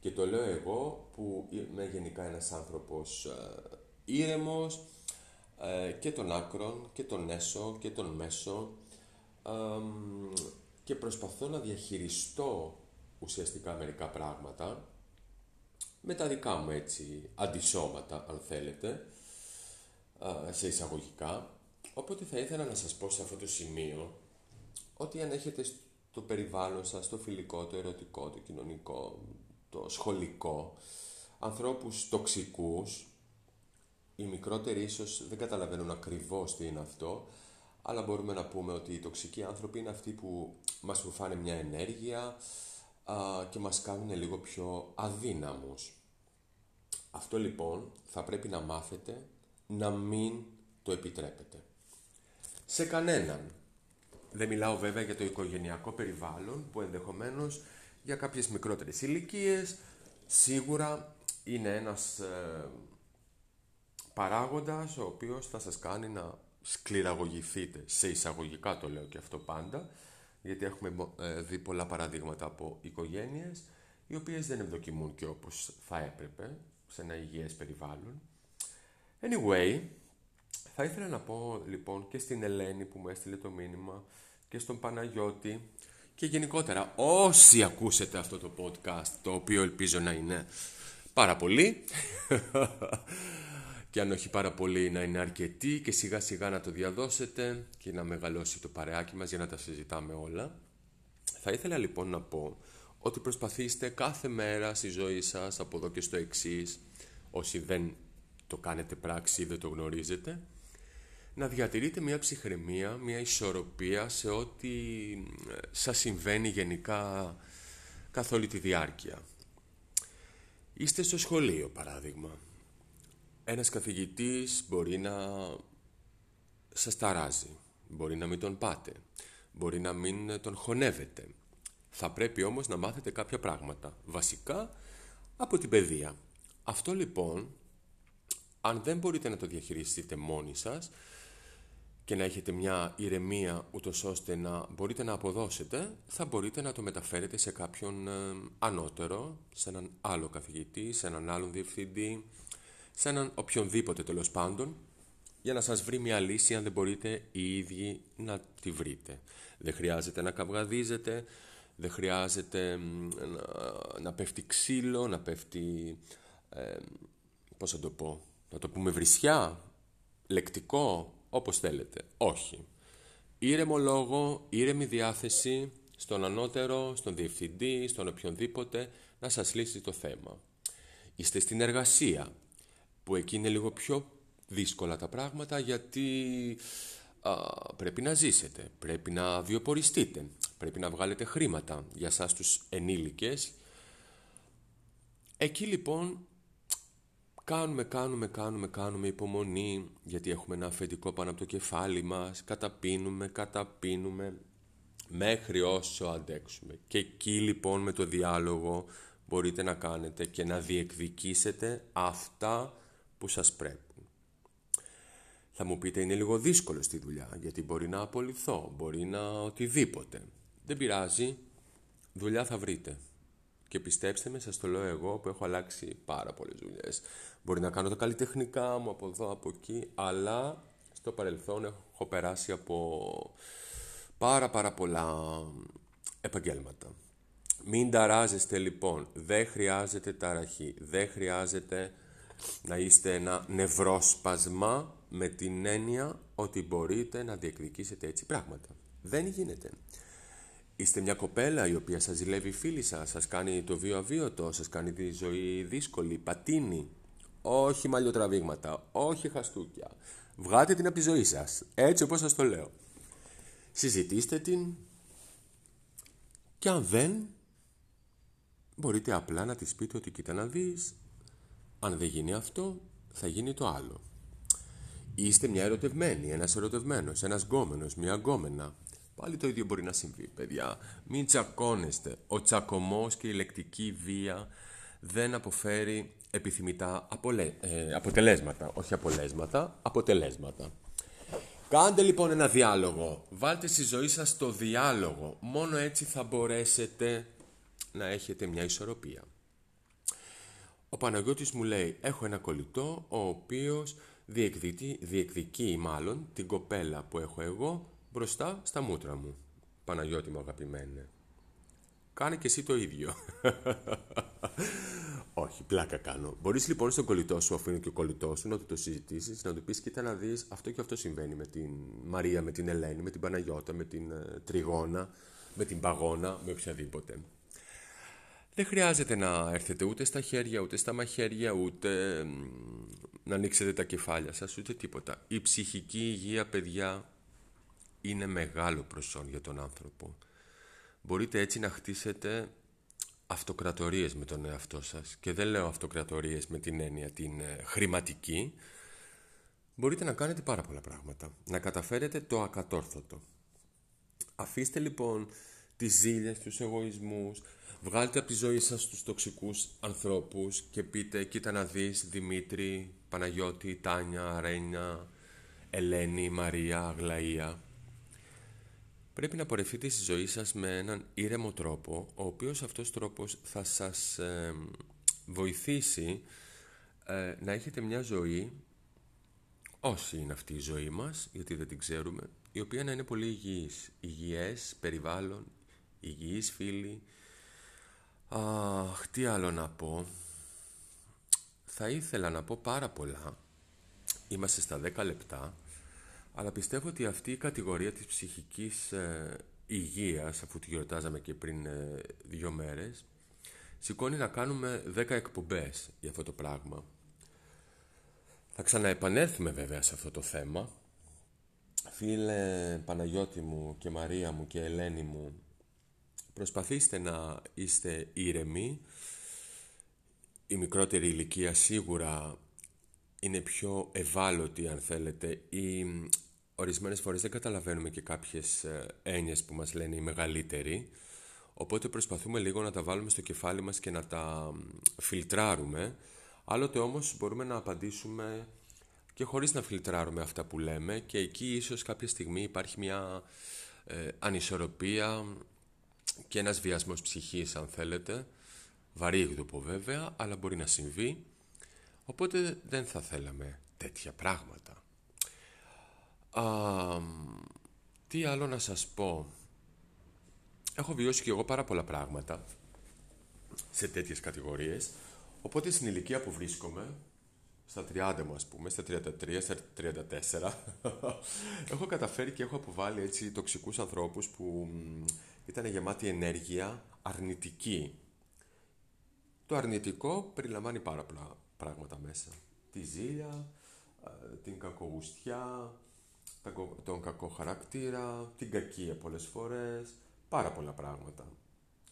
Και το λέω εγώ που είμαι γενικά ένας άνθρωπος ε, ήρεμος ε, και των άκρων και τον έσω και τον μέσο. και προσπαθώ να διαχειριστώ ουσιαστικά μερικά πράγματα με τα δικά μου έτσι αντισώματα αν θέλετε σε εισαγωγικά οπότε θα ήθελα να σας πω σε αυτό το σημείο ότι αν έχετε το περιβάλλον σας, το φιλικό, το ερωτικό, το κοινωνικό, το σχολικό ανθρώπους τοξικούς οι μικρότεροι ίσως δεν καταλαβαίνουν ακριβώς τι είναι αυτό αλλά μπορούμε να πούμε ότι οι τοξικοί άνθρωποι είναι αυτοί που μας φάνε μια ενέργεια α, και μας κάνουν λίγο πιο αδύναμους. Αυτό λοιπόν θα πρέπει να μάθετε να μην το επιτρέπετε. Σε κανέναν. Δεν μιλάω βέβαια για το οικογενειακό περιβάλλον που ενδεχομένως για κάποιες μικρότερες ηλικίες σίγουρα είναι ένας ε, παράγοντας ο οποίος θα σας κάνει να σκληραγωγηθείτε. Σε εισαγωγικά το λέω και αυτό πάντα, γιατί έχουμε ε, δει πολλά παραδείγματα από οικογένειες οι οποίες δεν ευδοκιμούν και όπως θα έπρεπε σε ένα υγιές περιβάλλον. Anyway, θα ήθελα να πω λοιπόν και στην Ελένη που μου έστειλε το μήνυμα και στον Παναγιώτη και γενικότερα όσοι ακούσετε αυτό το podcast το οποίο ελπίζω να είναι πάρα πολύ και αν όχι πάρα πολύ να είναι αρκετοί και σιγά σιγά να το διαδώσετε και να μεγαλώσει το παρεάκι μας για να τα συζητάμε όλα. Θα ήθελα λοιπόν να πω ότι προσπαθήστε κάθε μέρα στη ζωή σας από εδώ και στο εξής, όσοι δεν το κάνετε πράξη ή δεν το γνωρίζετε, να διατηρείτε μια ψυχραιμία, μια ισορροπία σε ό,τι ε, σας συμβαίνει γενικά καθ' όλη τη διάρκεια. Είστε στο σχολείο, παράδειγμα. Ένας καθηγητής μπορεί να σας ταράζει, μπορεί να μην τον πάτε, μπορεί να μην τον χωνεύετε. Θα πρέπει όμως να μάθετε κάποια πράγματα, βασικά από την παιδεία. Αυτό λοιπόν, αν δεν μπορείτε να το διαχειριστείτε μόνοι σας και να έχετε μια ηρεμία ούτως ώστε να μπορείτε να αποδώσετε, θα μπορείτε να το μεταφέρετε σε κάποιον ε, ανώτερο, σε έναν άλλο καθηγητή, σε έναν άλλον διευθυντή, σε έναν οποιονδήποτε τέλος πάντων, για να σας βρει μια λύση αν δεν μπορείτε οι ίδιοι να τη βρείτε. Δεν χρειάζεται να καυγαδίζετε, δεν χρειάζεται να, να πέφτει ξύλο, να πέφτει, ε, πώς θα το πω, να το πούμε βρισιά, λεκτικό, όπως θέλετε. Όχι. Ήρεμο λόγο, ήρεμη διάθεση στον ανώτερο, στον διευθυντή, στον οποιονδήποτε να σας λύσει το θέμα. Είστε στην εργασία, που εκεί είναι λίγο πιο δύσκολα τα πράγματα γιατί πρέπει να ζήσετε, πρέπει να βιοποριστείτε, πρέπει να βγάλετε χρήματα για σας τους ενήλικες. Εκεί λοιπόν κάνουμε, κάνουμε, κάνουμε, κάνουμε υπομονή γιατί έχουμε ένα αφεντικό πάνω από το κεφάλι μας, καταπίνουμε, καταπίνουμε μέχρι όσο αντέξουμε. Και εκεί λοιπόν με το διάλογο μπορείτε να κάνετε και να διεκδικήσετε αυτά που σας πρέπει. Θα μου πείτε είναι λίγο δύσκολο στη δουλειά γιατί μπορεί να απολυθώ, μπορεί να οτιδήποτε. Δεν πειράζει, δουλειά θα βρείτε. Και πιστέψτε με, σας το λέω εγώ που έχω αλλάξει πάρα πολλές δουλειές. Μπορεί να κάνω τα καλλιτεχνικά μου από εδώ, από εκεί, αλλά στο παρελθόν έχω περάσει από πάρα πάρα πολλά επαγγέλματα. Μην ταράζεστε λοιπόν, δεν χρειάζεται ταραχή, δεν χρειάζεται να είστε ένα νευρόσπασμα με την έννοια ότι μπορείτε να διεκδικήσετε έτσι πράγματα. Δεν γίνεται. Είστε μια κοπέλα η οποία σας ζηλεύει η φίλη σας, σας κάνει το βίο αβίωτο, σας κάνει τη ζωή δύσκολη, πατίνη. Όχι μαλλιοτραβήγματα, όχι χαστούκια. Βγάτε την από τη ζωή σας, έτσι όπως σας το λέω. Συζητήστε την και αν δεν, μπορείτε απλά να της πείτε ότι κοίτα να δεις, αν δεν γίνει αυτό, θα γίνει το άλλο. Είστε μια ερωτευμένη, ένας ερωτευμένος, ένας γκόμενος, μια γκόμενα. Πάλι το ίδιο μπορεί να συμβεί, παιδιά. Μην τσακώνεστε. Ο τσακωμός και η λεκτική βία δεν αποφέρει επιθυμητά απολε... ε, αποτελέσματα. Όχι απολέσματα, αποτελέσματα. Κάντε λοιπόν ένα διάλογο. Βάλτε στη ζωή σας το διάλογο. Μόνο έτσι θα μπορέσετε να έχετε μια ισορροπία. Ο Παναγιώτης μου λέει έχω ένα κολλητό ο οποίος διεκδικεί, διεκδικεί μάλλον την κοπέλα που έχω εγώ μπροστά στα μούτρα μου. Παναγιώτη μου αγαπημένε. Κάνε και εσύ το ίδιο. Όχι, πλάκα κάνω. Μπορείς λοιπόν στον κολλητό σου, αφού είναι και ο κολλητός σου, να του το συζητήσεις, να του πεις: Κοίτα να δεις, αυτό και αυτό συμβαίνει με την Μαρία, με την Ελένη, με την Παναγιώτα, με την ε, Τριγώνα, με την Παγώνα, με οποιαδήποτε. Δεν χρειάζεται να έρθετε ούτε στα χέρια, ούτε στα μαχαίρια, ούτε να ανοίξετε τα κεφάλια σας, ούτε τίποτα. Η ψυχική υγεία, παιδιά, είναι μεγάλο προσόν για τον άνθρωπο. Μπορείτε έτσι να χτίσετε αυτοκρατορίες με τον εαυτό σας. Και δεν λέω αυτοκρατορίες με την έννοια την ε, χρηματική. Μπορείτε να κάνετε πάρα πολλά πράγματα. Να καταφέρετε το ακατόρθωτο. Αφήστε λοιπόν τις ζήλες, τους εγωισμούς. Βγάλτε από τη ζωή σας τους τοξικούς ανθρώπους και πείτε κοίτα να δεις Δημήτρη, Παναγιώτη, Τάνια, Ρένια, Ελένη, Μαρία, Αγλαία Πρέπει να πορευτείτε στη ζωή σας με έναν ήρεμο τρόπο, ο οποίος αυτός τρόπος θα σας βοηθήσει ε, να έχετε μια ζωή, όσοι είναι αυτή η ζωή μας, γιατί δεν την ξέρουμε, η οποία να είναι πολύ υγιής. Υγιές περιβάλλον, υγιείς φίλοι. Αχ, τι άλλο να πω. Θα ήθελα να πω πάρα πολλά. Είμαστε στα 10 λεπτά. Αλλά πιστεύω ότι αυτή η κατηγορία της ψυχικής ε, υγείας, αφού τη γιορτάζαμε και πριν ε, δύο μέρες, σηκώνει να κάνουμε δέκα εκπομπές για αυτό το πράγμα. Θα ξαναεπανέλθουμε βέβαια σε αυτό το θέμα. Φίλε Παναγιώτη μου και Μαρία μου και Ελένη μου, προσπαθήστε να είστε ήρεμοι. Η μικρότερη ηλικία σίγουρα είναι πιο ευάλωτη αν θέλετε ή ορισμένες φορές δεν καταλαβαίνουμε και κάποιες ε, έννοιες που μας λένε οι μεγαλύτεροι. Οπότε προσπαθούμε λίγο να τα βάλουμε στο κεφάλι μας και να τα φιλτράρουμε. Άλλοτε όμως μπορούμε να απαντήσουμε και χωρίς να φιλτράρουμε αυτά που λέμε και εκεί ίσως κάποια στιγμή υπάρχει μια ε, ανισορροπία και ένας βιασμός ψυχής αν θέλετε. Βαρύγδουπο βέβαια αλλά μπορεί να συμβεί. Οπότε δεν θα θέλαμε τέτοια πράγματα. Α, τι άλλο να σας πω; Έχω βιώσει και εγώ πάρα πολλά πράγματα σε τέτοιες κατηγορίες. Οπότε στην ηλικία που βρίσκομαι, στα 30 μου ας πούμε, στα 33, στα 34, έχω καταφέρει και έχω αποβάλει έτσι τοξικούς ανθρώπους που ήταν γεμάτοι ενέργεια αρνητική. Το αρνητικό περιλαμβάνει πάρα πολλά πράγματα μέσα. Τη ζήλια, ε, την κακογουστιά, τον κακό χαρακτήρα, την κακία πολλές φορές, πάρα πολλά πράγματα.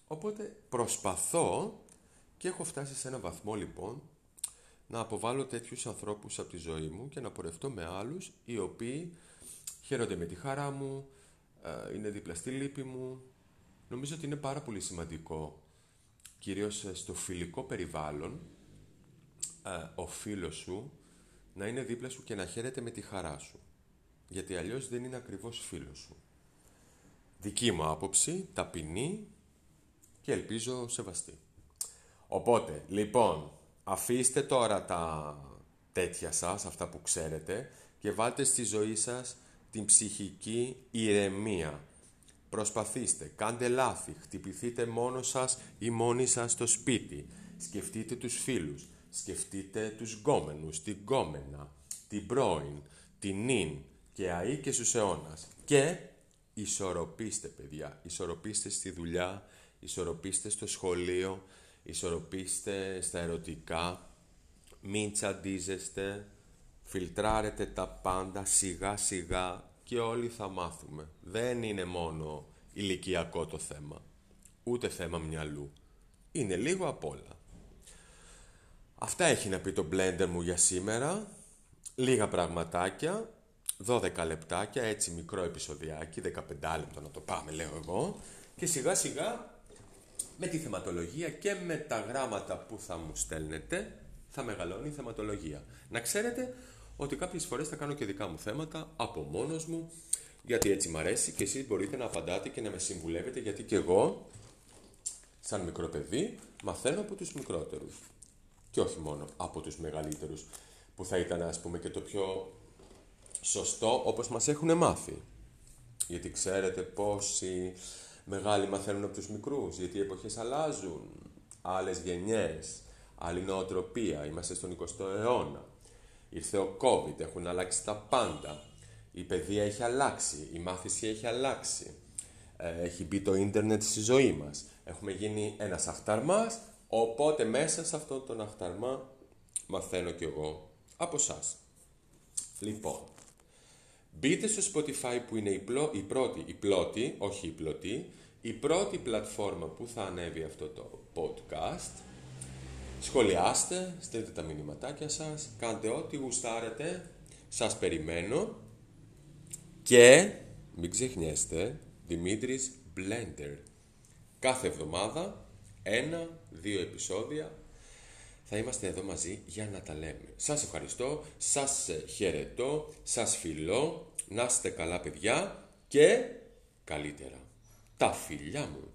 Οπότε προσπαθώ και έχω φτάσει σε ένα βαθμό λοιπόν να αποβάλω τέτοιους ανθρώπους από τη ζωή μου και να πορευτώ με άλλους οι οποίοι χαίρονται με τη χαρά μου, ε, είναι δίπλα στη λύπη μου. Νομίζω ότι είναι πάρα πολύ σημαντικό, κυρίως στο φιλικό περιβάλλον, ε, ο φίλος σου να είναι δίπλα σου και να χαίρεται με τη χαρά σου. Γιατί αλλιώς δεν είναι ακριβώς φίλος σου. Δική μου άποψη, ταπεινή και ελπίζω σεβαστή. Οπότε, λοιπόν, αφήστε τώρα τα τέτοια σας, αυτά που ξέρετε, και βάλτε στη ζωή σας την ψυχική ηρεμία. Προσπαθήστε, κάντε λάθη, χτυπηθείτε μόνο σας ή μόνοι σας στο σπίτι. Σκεφτείτε τους φίλους, Σκεφτείτε τους γκόμενους, την γκόμενα, την πρώην, την νυν και αή και στους αιώνας. Και ισορροπήστε παιδιά, ισορροπήστε στη δουλειά, ισορροπήστε στο σχολείο, ισορροπήστε στα ερωτικά, μην τσαντίζεστε, φιλτράρετε τα πάντα σιγά σιγά και όλοι θα μάθουμε. Δεν είναι μόνο ηλικιακό το θέμα, ούτε θέμα μυαλού. Είναι λίγο απ' όλα. Αυτά έχει να πει το blender μου για σήμερα. Λίγα πραγματάκια, 12 λεπτάκια, έτσι μικρό επεισοδιάκι, 15 λεπτό να το πάμε λέω εγώ. Και σιγά σιγά με τη θεματολογία και με τα γράμματα που θα μου στέλνετε θα μεγαλώνει η θεματολογία. Να ξέρετε ότι κάποιες φορές θα κάνω και δικά μου θέματα από μόνος μου γιατί έτσι μ' αρέσει και εσείς μπορείτε να απαντάτε και να με συμβουλεύετε γιατί και εγώ σαν μικρό παιδί μαθαίνω από τους μικρότερους και όχι μόνο από τους μεγαλύτερους που θα ήταν ας πούμε και το πιο σωστό όπως μας έχουν μάθει. Γιατί ξέρετε πόσοι μεγάλοι μαθαίνουν από τους μικρούς, γιατί οι εποχές αλλάζουν, άλλες γενιές, άλλη νοοτροπία, είμαστε στον 20ο αιώνα. Ήρθε ο COVID, έχουν αλλάξει τα πάντα. Η παιδεία έχει αλλάξει, η μάθηση έχει αλλάξει. Ε, έχει μπει το ίντερνετ στη ζωή μας. Έχουμε γίνει ένας αχταρμάς, οπότε μέσα σε αυτόν τον αχταρμά μαθαίνω κι εγώ από εσάς. Λοιπόν, μπείτε στο Spotify που είναι η, πρώτη, η πλώτη, όχι η πλωτή, η πρώτη πλατφόρμα που θα ανέβει αυτό το podcast. Σχολιάστε, στείλτε τα μηνυματάκια σας, κάντε ό,τι γουστάρετε, σας περιμένω και μην ξεχνιέστε Δημήτρης Blender. Κάθε εβδομάδα, ένα, δύο επεισόδια, θα είμαστε εδώ μαζί για να τα λέμε. Σας ευχαριστώ, σας χαιρετώ, σας φιλώ, να είστε καλά παιδιά και καλύτερα. Τα φιλιά μου.